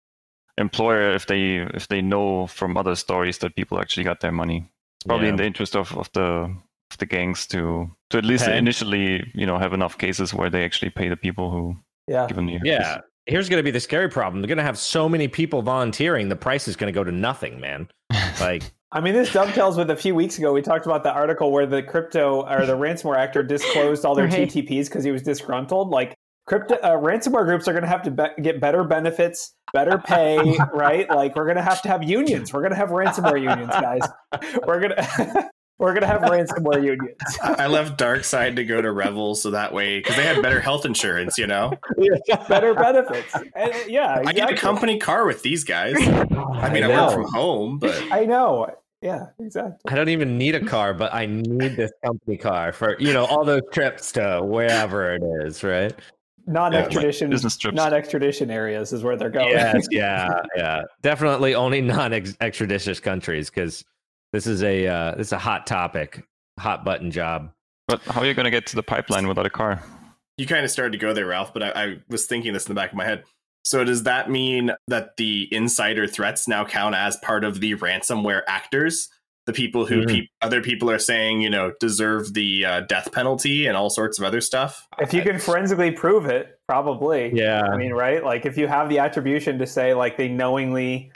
employer if they if they know from other stories that people actually got their money. It's probably yeah. in the interest of, of the of the gangs to to at least initially you know have enough cases where they actually pay the people who yeah give them the yeah. Here's going to be the scary problem. They're going to have so many people volunteering, the price is going to go to nothing, man. Like. I mean, this dovetails with a few weeks ago. We talked about the article where the crypto or the ransomware actor disclosed all their right. TTPs because he was disgruntled. Like, crypto uh, ransomware groups are going to have to be- get better benefits, better pay, right? Like we're going to have to have unions. We're going to have ransomware unions, guys. We're going to we're going to have ransomware unions. I left DarkSide to go to REvil so that way because they had better health insurance, you know, better benefits. And, yeah, exactly. I get a company car with these guys. I mean, I, I work from home, but I know. Yeah, exactly. I don't even need a car, but I need this company car for you know all those trips to wherever it is, right? non-extradition yeah, non-extradition areas is where they're going. Yes, yeah, yeah, definitely only non-extradition countries because this is a uh, this is a hot topic, hot button job. But how are you going to get to the pipeline without a car? You kind of started to go there, Ralph. But I, I was thinking this in the back of my head. So does that mean that the insider threats now count as part of the ransomware actors? the people who mm. pe- other people are saying you know deserve the uh, death penalty and all sorts of other stuff? If you can forensically prove it probably. Yeah. I mean right? Like if you have the attribution to say like they knowingly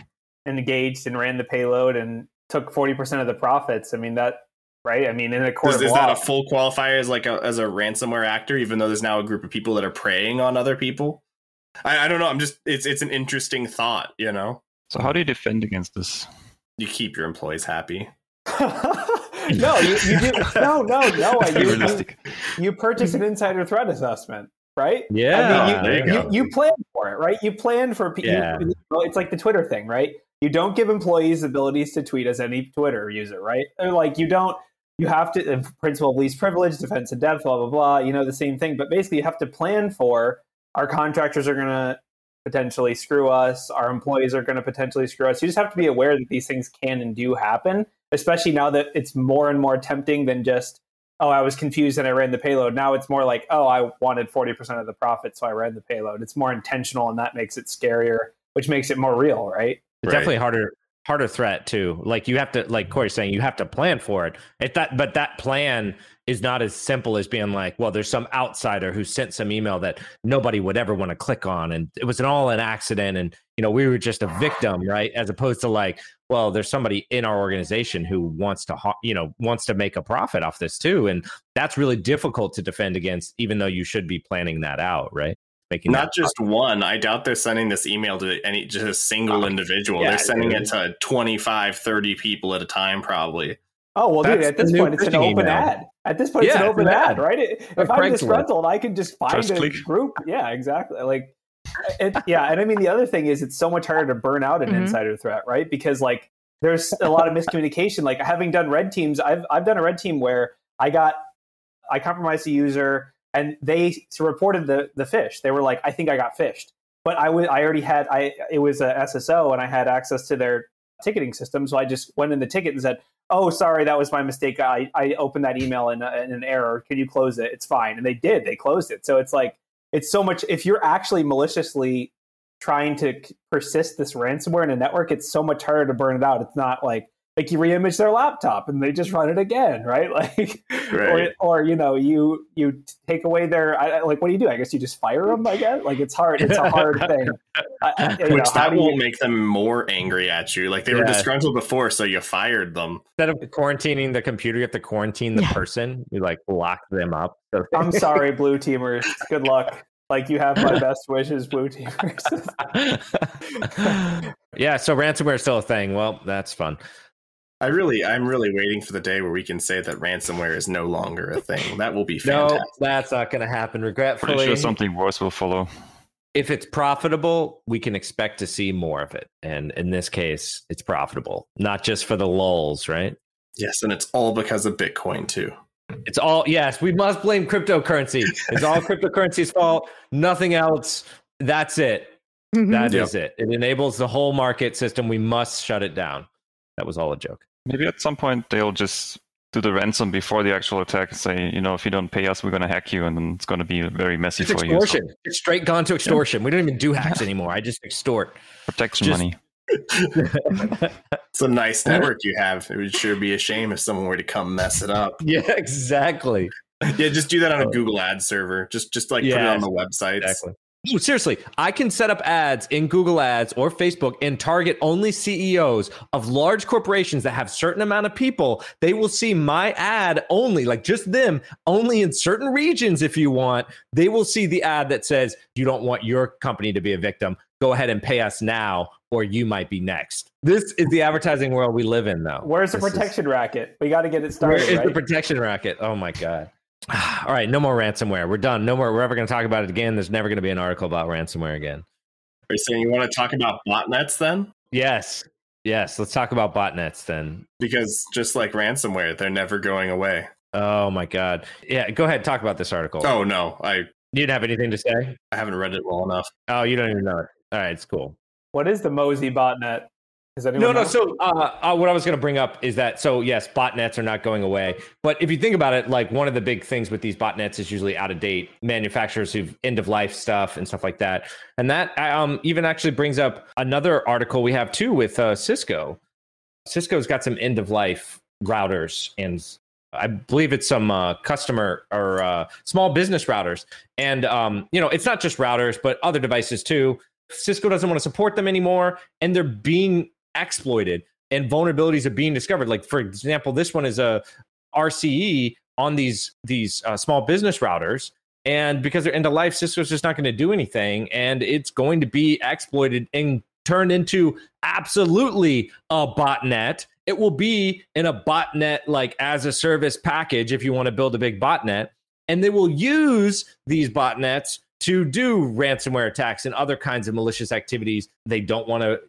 engaged and ran the payload and took 40% of the profits i mean that right? I mean in a court is, is that a full qualifier as like a, as a ransomware actor even though there's now a group of people that are preying on other people I, I don't know i'm just it's it's an interesting thought you know so how do you defend against this you keep your employees happy. no, you, you do. No, no, no. You, you, you, purchase an insider threat assessment, right? Yeah. I mean, you, you, you, plan for it, right? You plan for people. Yeah. it's like the Twitter thing, right? You don't give employees abilities to tweet as any Twitter user, right? Or like you don't. You have to principle of least privilege, defense and depth, blah blah blah. You know the same thing, but basically you have to plan for our contractors are going to potentially screw us. Our employees are going to potentially screw us. You just have to be aware that these things can and do happen, especially now that it's more and more tempting than just, oh, I was confused and I ran the payload. Now it's more like, oh, I wanted 40% of the profit, so I ran the payload. It's more intentional and that makes it scarier, which makes it more real, right? It's right. definitely harder harder threat too. Like you have to, like Corey's saying, you have to plan for it. If that, but that plan is not as simple as being like, well, there's some outsider who sent some email that nobody would ever want to click on, and it was an all an accident, and you know we were just a victim, right? As opposed to like, well, there's somebody in our organization who wants to, you know, wants to make a profit off this too, and that's really difficult to defend against, even though you should be planning that out, right? making not just one. I doubt they're sending this email to any just a single oh, individual. Yeah, they're sending it to 25 30 people at a time probably. Oh well That's dude at this point it's an open email. ad at this point yeah, it's an open ad, ad right? If i'm disgruntled i can just find Trust a click. group. Yeah exactly. Like it, yeah and i mean the other thing is it's so much harder to burn out an mm-hmm. insider threat right? Because like there's a lot of miscommunication. Like having done red teams i've i've done a red team where i got i compromised a user and they reported the the phish. They were like, "I think I got phished," but I was I already had I it was a SSO and I had access to their ticketing system, so I just went in the ticket and said, "Oh, sorry, that was my mistake. I I opened that email in, in an error. Can you close it? It's fine." And they did. They closed it. So it's like it's so much. If you're actually maliciously trying to persist this ransomware in a network, it's so much harder to burn it out. It's not like like you reimage their laptop and they just run it again, right? Like, Right. or, or you know, you you take away their I, I- like, what do you do? I guess you just fire them. I guess like it's hard. It's a hard thing. I, I- you know, Which that will you- make them more angry at you. Like they were disgruntled before, so you fired them. Instead of quarantining the computer, you have to quarantine the Yeah. person. You like lock them up. I'm sorry, blue teamers. Good luck. Like you have my best wishes, blue teamers. yeah, so ransomware is still a thing. Well, that's fun. I really, I'm really waiting for the day where we can say that ransomware is no longer a thing. That will be fantastic. No, that's not going to happen. Regretfully, Pretty Regretfully, sure something worse will follow. if it's profitable, we can expect to see more of it. And in this case, it's profitable, not just for the lulls, right? Yes, and it's all because of Bitcoin too. It's all yes. We must blame cryptocurrency. It's all cryptocurrency's fault. Nothing else. That's it. Mhm. That is Yep. it. It enables the whole market system. We must shut it down. That was all a joke. Maybe at some point they'll just do the ransom before the actual attack and say, you know, if you don't pay us, we're going to hack you, and then it's going to be very messy It's for you. extortion. It's straight gone to extortion. We don't even do hacks anymore. I just extort. Protection Just- money. It's a nice network you have. It would sure be a shame if someone were to come mess it up. yeah, exactly. Yeah, just do that on a uh, Google ad server. Just, just like put it on the websites. Exactly. No, seriously, I can set up ads in Google Ads or Facebook and target only CEOs of large corporations that have certain amount of people. They will see my ad only, like just them, only in certain regions if you want. They will see the ad that says you don't want your company to be a victim. Go ahead and pay us now or you might be next. This is the advertising world we live in though. Where's the This is- protection racket? We got to get it started. is right? the protection racket? Oh my god. All right, no more ransomware. We're done. No more. We're ever going to talk about it again. There's never going to be an article about ransomware again. Are you saying you want to talk about botnets then? Yes. Yes. Let's talk about botnets then. Because just like ransomware, they're never going away. Oh my god. Yeah, go ahead. Talk about this article. Oh no, I, You didn't have anything to say? I haven't read it well enough. Oh, you don't even know it. All right, it's cool. what is the Mozi botnet? Is anyone No, no. So, uh, uh, what I was going to bring up is that so yes, botnets are not going away. But if you think about it, like one of the big things with these botnets is usually out of date manufacturers who've end of life stuff and stuff like that. And that um, even actually brings up another article we have too with uh, Cisco. Cisco's got some end of life routers and I believe it's some uh, customer or uh, small business routers. And, um, you know, it's not just routers, but other devices too. Cisco doesn't want to support them anymore, and they're being exploited, and vulnerabilities are being discovered. Like, for example, this one is a RCE on these these uh, small business routers. And because they're end of life, Cisco's just not going to do anything, and it's going to be exploited and turned into absolutely a botnet. It will be in a botnet like as a service package if you want to build a big botnet, and they will use these botnets to do ransomware attacks and other kinds of malicious activities. They don't want to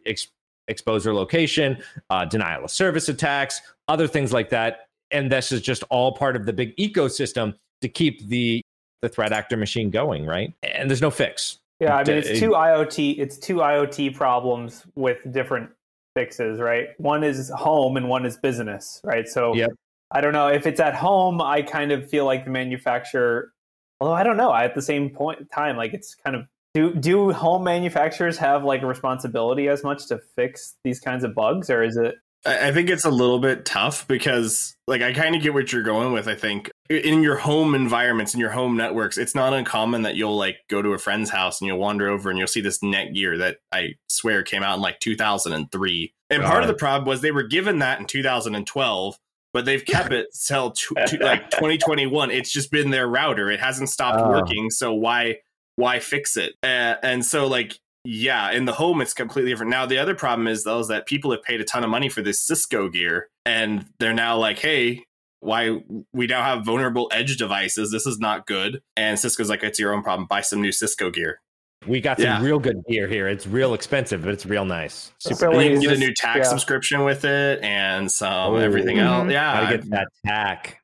expose their location, uh, denial of service attacks, other things like that. And this is just all part of the big ecosystem to keep the the threat actor machine going, right? And there's no fix. Yeah, I mean it's two IoT it's two IoT problems with different fixes, right? One is home and one is business, right? So Yep. I don't know if it's at home, I kind of feel like the manufacturer although I don't know, at the same point in time like it's kind of do do home manufacturers have like a responsibility as much to fix these kinds of bugs or is it I I think it's a little bit tough because, like, I kind of get what you're going with. I think in your home environments, in your home networks, it's not uncommon that you'll like go to a friend's house and you'll wander over and you'll see this Netgear that I swear came out in like 2003. And part of the problem was they were given that in 2012, but they've kept it till to, to, like 2021. It's just been their router. It hasn't stopped Oh. working. So why why fix it? Uh, and so like yeah, in the home it's completely different. Now the other problem is though is that people have paid a ton of money for this Cisco gear, and they're now like, hey, why we now have vulnerable edge devices? This is not good. And Cisco's like, it's your own problem. Buy some new Cisco gear. We got some Yeah. real good gear here. It's real expensive, but it's real nice. Super. So you can get a new TAC yeah. subscription with it and some Oh. everything else. Mhm. Yeah, I get that TAC.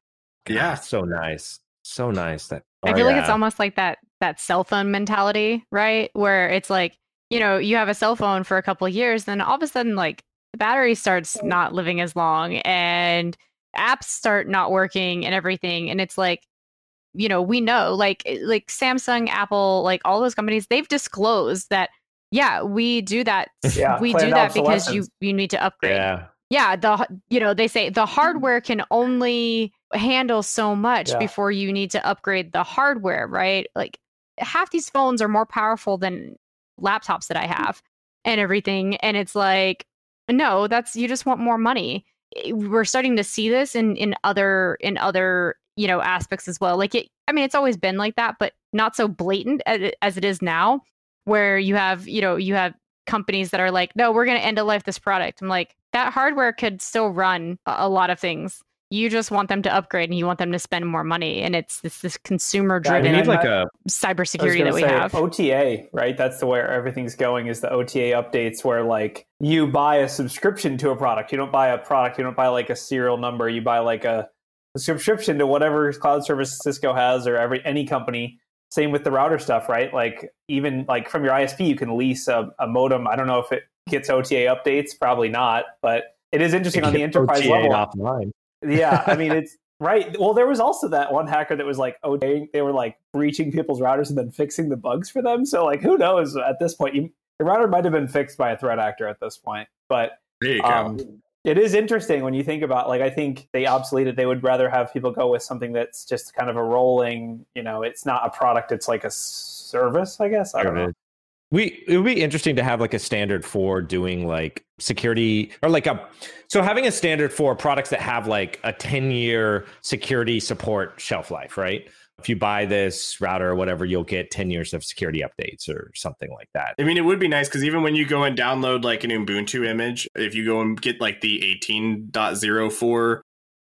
God, Yeah. so nice, so nice. That I oh, feel like it's almost like that that cell phone mentality, right? Where it's like, you know, you have a cell phone for a couple of years, then all of a sudden like the battery starts not living as long and apps start not working and everything and it's like you know, we know like eh, like Samsung, Apple, like all those companies, they've disclosed that yeah, we do that. Yeah, we do that because you you need to upgrade. Yeah, yeah, the you know they say the hardware can only handle so much Yeah. before you need to upgrade the hardware, right? Like half these phones are more powerful than laptops that I have and everything, and it's like no, that's you just want more money. Eh, we're starting to see this in in other in other you know aspects as well. Like it, I mean, it's always been like that, but not so blatant as as it is now, where you have you know you have companies that are like, no, we're going to end of life this product. I'm like, that hardware could still run a, a lot of things. You just want them to upgrade and you want them to spend more money, and it's this this consumer Yeah, I We mean, driven need like a I was cybersecurity that we say, have. OTA, right? That's the where everything's going is the OTA updates where like you buy a subscription to a product. You don't buy a product, you don't buy like a serial number, you buy like a, a subscription to whatever cloud service Cisco has or every any company. Same with the router stuff, right? Like even like from your ISP, you can lease a, a modem. I don't know if it gets OTA updates, probably not, but it is interesting on the enterprise OTA level. offline. Yeah, I mean it's right. Well, there was also that one hacker that was like, oh, they, they were like breaching people's routers and then fixing the bugs for them. So like, who knows? At this point, you, your router might have been fixed by a threat actor at this point. But There you go. um, it is interesting when you think about like I think they obsoleted. They would rather have people go with something that's just kind of a rolling. You know, it's not a product; it's like a service. I guess I don't know. We it would be interesting to have like a standard for doing like security or like a so having a standard for products that have like a 10 year security support shelf life, right? If you buy this router or whatever, you'll get 10 years of security updates or something like that. I mean, it would be nice because even when you go and download like an Ubuntu image, if you go and get like the 18.04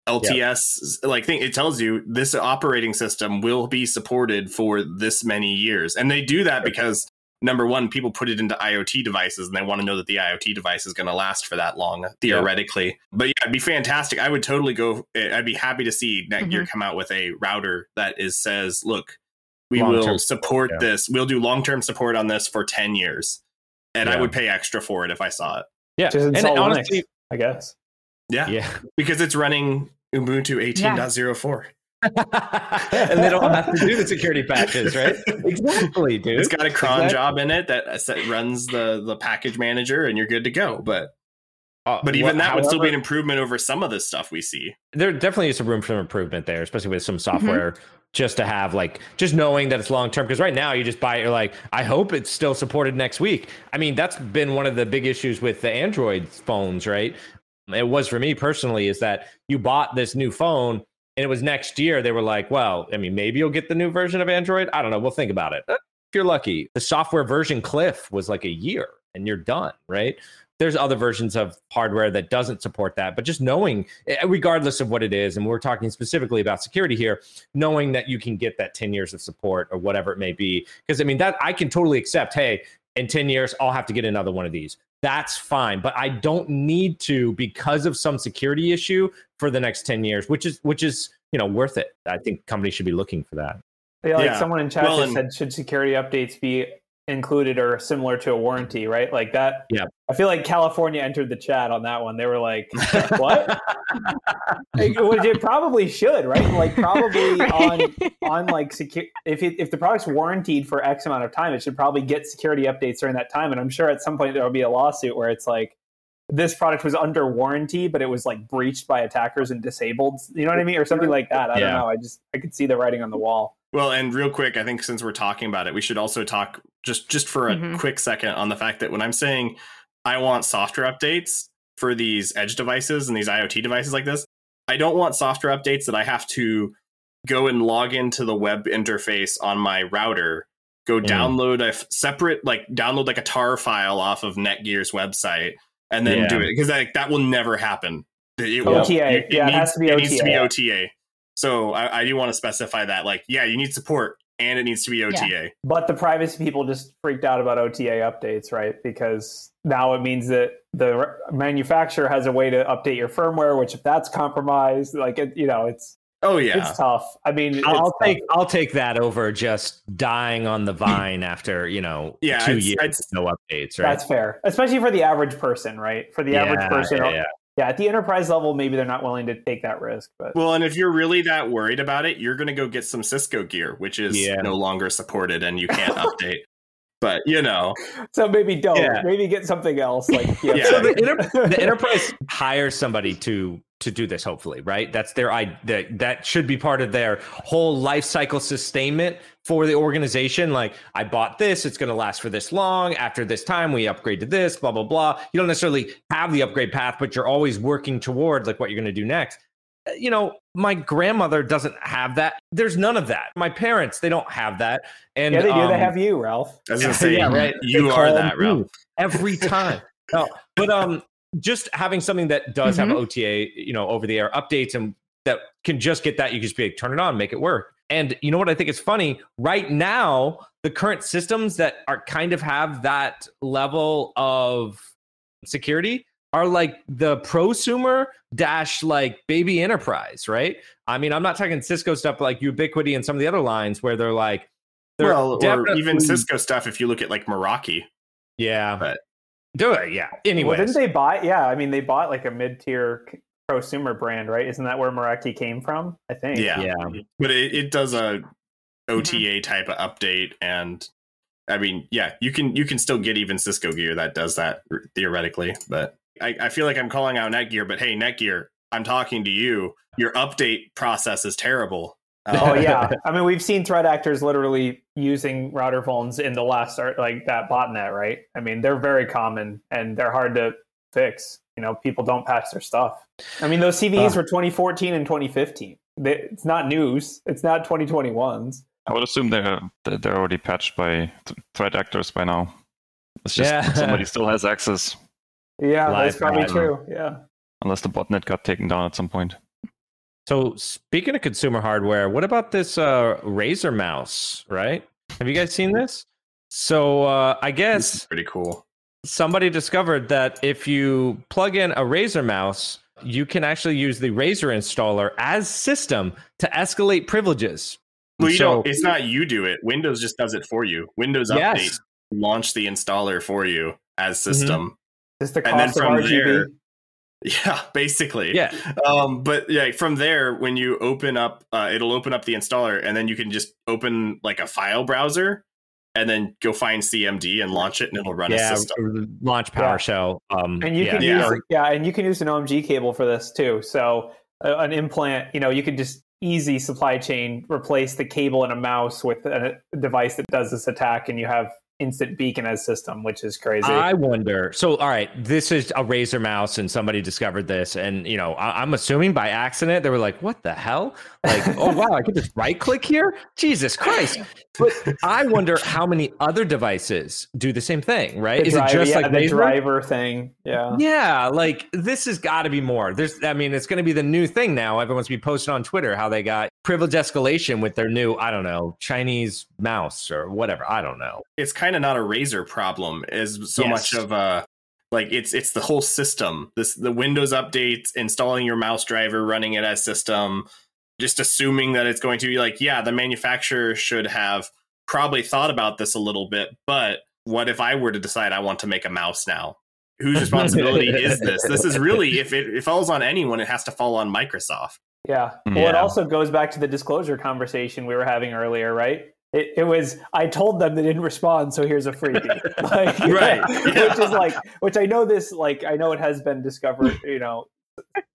LTS like thing, it tells you this operating system will be supported for this many years. And they do that because number one, people put it into IoT devices and they want to know that the IoT device is going to last for that long, theoretically. But yeah, it'd be fantastic. I would totally go. eh, I'd be happy to see Netgear come out with a router that is says, look, we Long-term will support yeah. this. We'll do long term support on this for 10 years. And I would pay extra for it if I saw it. Yeah. Just And install honestly, Linux, I guess. Yeah. yeah. Because it's running Ubuntu 18.04. and they don't have to do the security patches, right? Exactly, dude. It's got a cron Exactly. job in it that uh, runs the, the package manager and you're good to go. But Uh, but even what- that would still be an improvement over some of the stuff we see. there definitely is some room for improvement there, especially with some Mm-hmm. software. Just to have like just knowing that it's long term because right now you just buy it, you're like I hope it's still supported next week. I mean that's been one of the big issues with the Android phones, right? It was for me personally is that you bought this new phone and it was next year. They were like, well, I mean maybe you'll get the new version of Android. I don't know. We'll think about it. If you're lucky, the software version cliff was like a year and you're done, right? there's other versions of hardware that doesn't support that but just knowing eh, regardless of what it is and we're talking specifically about security here knowing that you can get that 10 years of support or whatever it may be because i mean that i can totally accept hey in 10 years i'll have to get another one of these that's fine but i don't need to because of some security issue for the next 10 years which is which is you know worth it i think companies should be looking for that Yeah, like Yeah. someone in chat Well, just and- said, should security updates be included or similar to a warranty, right? Like that. Yeah. I feel like California entered the chat on that one. They were like, what? Like, Which it probably should, right? Like probably on on like secure if it, if the product's warranted for X amount of time, it should probably get security updates during that time. And I'm sure at some point there will be a lawsuit where it's like this product was under warranty, but it was like breached by attackers and disabled. You know what I mean, or something like that. I Yeah. don't know. I just I could see the writing on the wall. Well, and real quick, I think since we're talking about it, we should also talk just just for a Mhm. quick second on the fact that when I'm saying I want software updates for these edge devices and these IoT devices like this, I don't want software updates that I have to go and log into the web interface on my router, go Mm. download a f- separate like download like a tar file off of Netgear's website and then Yeah. do it because like that will never happen. It will- OTA. Yeah, it has to be it needs to be OTA. OTA. So I, I do want to specify that, like, yeah, you need support and it needs to be OTA. But the privacy people just freaked out about OTA updates, right? Because now it means that the re- manufacturer has a way to update your firmware, which if that's compromised, like it, you know, it's Oh yeah, it's tough. I mean, I'll it's take tough. I'll take that over just dying on the vine after you know Yeah, two it's- years it's- no updates, right? That's fair, especially for the average person, right? For the average person, yeah, yeah. yeah, at the enterprise level, maybe they're not willing to take that risk. But Well, and if you're really that worried about it, you're going to go get some Cisco gear, which is Yeah. no longer supported and you can't update. But you know, So maybe don't. Yeah. Maybe get something else. Like yeah. Yeah. So the, enter- the enterprise hires somebody to to do this. Hopefully, right? That's their i that that should be part of their whole life cycle sustainment for the organization. Like, I bought this; it's going to last for this long. After this time, we upgrade to this. Blah blah blah. You don't necessarily have the upgrade path, but you're always working toward like what you're going to do next. Uh, You know, my grandmother doesn't have that. There's none of that. My parents, they don't have that. And yeah, they do. they um, have you, Ralph. I was gonna say, Yeah, right. you They are that, me Ralph. every time. no, but um, just having something that does have OTA, you know, over the air updates and that can just get that, you can just be like, turn it on, make it work. And you know what I think is funny? Right now, the current systems that are kind of have that level of security are like the prosumer dash like baby enterprise, right? I mean, I'm not talking Cisco stuff like Ubiquiti and some of the other lines where they're like, they're Well, or even Cisco stuff. If you look at like Meraki, yeah, But- do it. Yeah. Well, didn't they buy? Yeah, I mean, they bought like a mid-tier prosumer brand, right? Isn't that where Meraki came from? I think. yeah, yeah. but it, it does a Mm-hmm. OTA type of update, and I mean, yeah, you can you can still get even Cisco gear that does that theoretically, but I, I feel like I'm calling out Netgear, but hey, Netgear, I'm talking to you. Your update process is terrible. Oh yeah, I mean, we've seen threat actors literally using router phones in the last like that botnet, right? I mean, they're very common and they're hard to fix. You know, people don't patch their stuff. I mean, those CVEs Uh. were 2014 and 2015. They, it's not news. It's not 2021s. I would assume they're they're already patched by th- threat actors by now. It's just Yeah. somebody still has access, Yeah, Live that's probably drive. true. Yeah. unless the botnet got taken down at some point. So speaking of consumer hardware, what about this uh Razer mouse, right? Have you guys seen this? So uh I This is guess pretty cool. somebody discovered that if you plug in a Razer mouse, you can actually use the Razer installer as system to escalate privileges. Well, you So- don't. It's not you do it. Windows just does it for you. Windows Yes. Update launch the installer for you as Mm-hmm. System. Is the And then cost of from RGB? there- Yeah, basically. Yeah. Um, but yeah, from there, when you open up, uh, it'll open up the installer, and then you can just open like a file browser, and then go find CMD and launch it, and it'll run a Yeah, system. launch Yeah. PowerShell. Um and you yeah. can Yeah. use yeah, and you can use an OMG cable for this too. So uh, an implant, you know, you can just easy supply chain replace the cable and a mouse with a device that does this attack, and you have instant beacon as system, which is crazy. I wonder. So, all right, this is a Razer mouse, and somebody discovered this, and you know, I- I'm assuming by accident they were like, "What the hell?" Like, oh wow, I could just right click here. Jesus Christ! But I wonder how many other devices do the same thing, right? the is driver, it just yeah, like the Razer? driver thing? Yeah. Yeah, like this has got to be more. There's, I mean, it's going to be the new thing now. Everyone's be posting on Twitter how they got privilege escalation with their new, I don't know, Chinese mouse or whatever. I don't know. It's kind of not a Razer problem, is so Yes. much of a like it's it's the whole system. This the Windows updates, installing your mouse driver, running it as system, just assuming that it's going to be like, yeah, the manufacturer should have probably thought about this a little bit, but what if I were to decide I want to make a mouse now? Whose responsibility is this? This is really if it, it falls on anyone, it has to fall on Microsoft. Yeah. Well, it also goes back to the disclosure conversation we were having earlier, right? It, it was I told them they didn't respond, so here's a freebie. like, Right. Which is like, which I know this, like, I know it has been discovered. You know,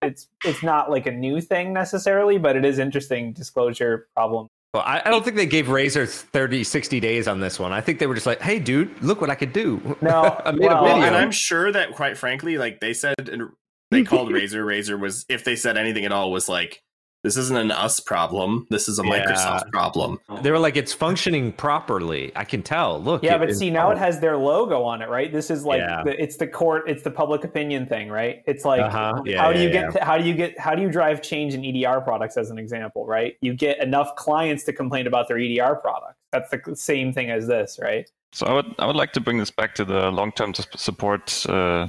it's it's not like a new thing necessarily, but it is interesting disclosure problem. Well, I, I don't think they gave Razer 30, 60 days on this one. I think they were just like, hey, dude, look what I could do. No, I made well, a Well, video. and I'm sure that quite frankly, like they said, and they called Razer. Razer was, if they said anything at all, was like, this isn't an us problem. This is a Yeah. Microsoft problem. they were like, it's functioning properly. I can tell. Look. Yeah, it- but see, now it has their logo on it, right? This is like Yeah. the, it's the court, it's the public opinion thing, right? It's like Uh-huh. Yeah, how do you yeah, get how do you get how do you drive change in EDR products as an example, right? You get enough clients to complain about their EDR products. That's the same thing as this, right? So I would I would like to bring this back to the long term support uh,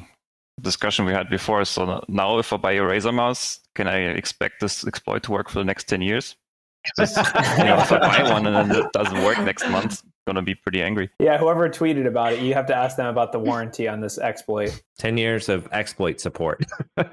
discussion we had before. So now, if I buy a Razer mouse, can I expect this exploit to work for the next ten years? 'Cause, you know, if I buy one and then it doesn't work next month, I'm gonna be pretty angry. Yeah, whoever tweeted about it, you have to ask them about the warranty on this exploit. 10 years of exploit support.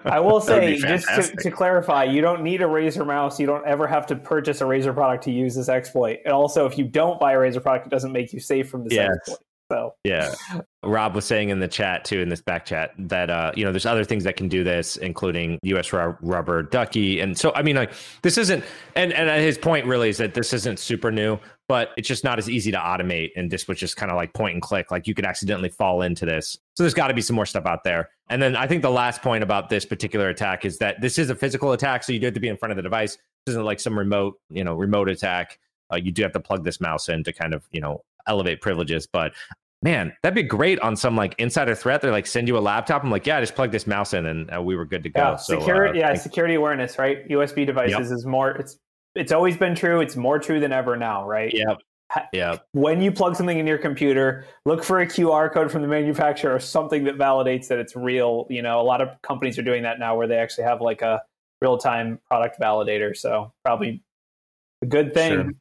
I will say, just to, to clarify, you don't need a Razer mouse. You don't ever have to purchase a Razer product to use this exploit. And also, if you don't buy a Razer product, it doesn't make you safe from this Yes. exploit. So Yeah. Rob was saying in the chat too, in this back chat, that uh, you know, there's other things that can do this, including US ru- rubber ducky. And so I mean like this isn't and, and his point really is that this isn't super new, but it's just not as easy to automate. And this was just kind of like point and click. Like you could accidentally fall into this. So there's gotta be some more stuff out there. And then I think the last point about this particular attack is that this is a physical attack, so you do have to be in front of the device. This isn't like some remote, you know, remote attack. Uh, you do have to plug this mouse in to kind of, you know, elevate privileges. But man, that'd be great on some like insider threat. They're like, send you a laptop. I'm like, yeah, I just plug this mouse in, and uh, we were good to go. yeah, so, security. uh, yeah, thank- security awareness. Right. USB devices is more. It's it's always been true. It's more true than ever now. Right. Yeah. Yeah. When you plug something in your computer, look for a QR code from the manufacturer or something that validates that it's real. You know, a lot of companies are doing that now, where they actually have like a real time product validator. So probably a good thing. Sure.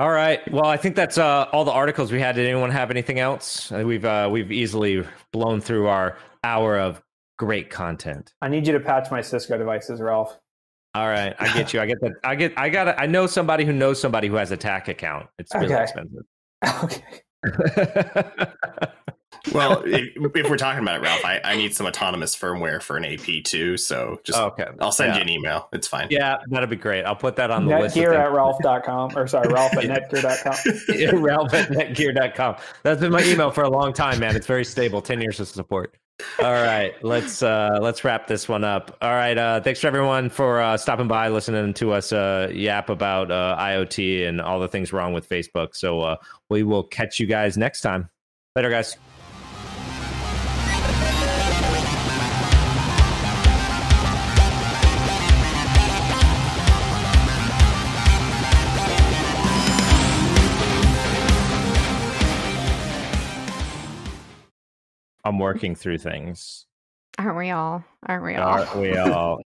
All right. Well, I think that's uh, all the articles we had. Did anyone have anything else? Uh, We've uh, we've easily blown through our hour of great content. I need you to patch my Cisco devices, Ralph. All right, I get you. I get that. I get. I got. I know somebody who knows somebody who has a TAC account. It's really Okay. expensive. okay. Well, if, if we're talking about it, Ralph, I, I need some autonomous firmware for an AP too. So just okay. I'll send yeah. you an email. It's fine. Yeah, that'd be great. I'll put that on the list. of Netgear things- at ralph.com or sorry, ralph at netgear.com. Yeah, Ralph at netgear.com. That's been my email for a long time, man. It's very stable. 10 years of support. All right, let's uh let's wrap this one up. All right, uh thanks for everyone for uh stopping by, listening to us uh yap about uh IoT and all the things wrong with Facebook. So uh we will catch you guys next time. Later guys. I'm working through things. Aren't we all? Aren't we all? Aren't we all?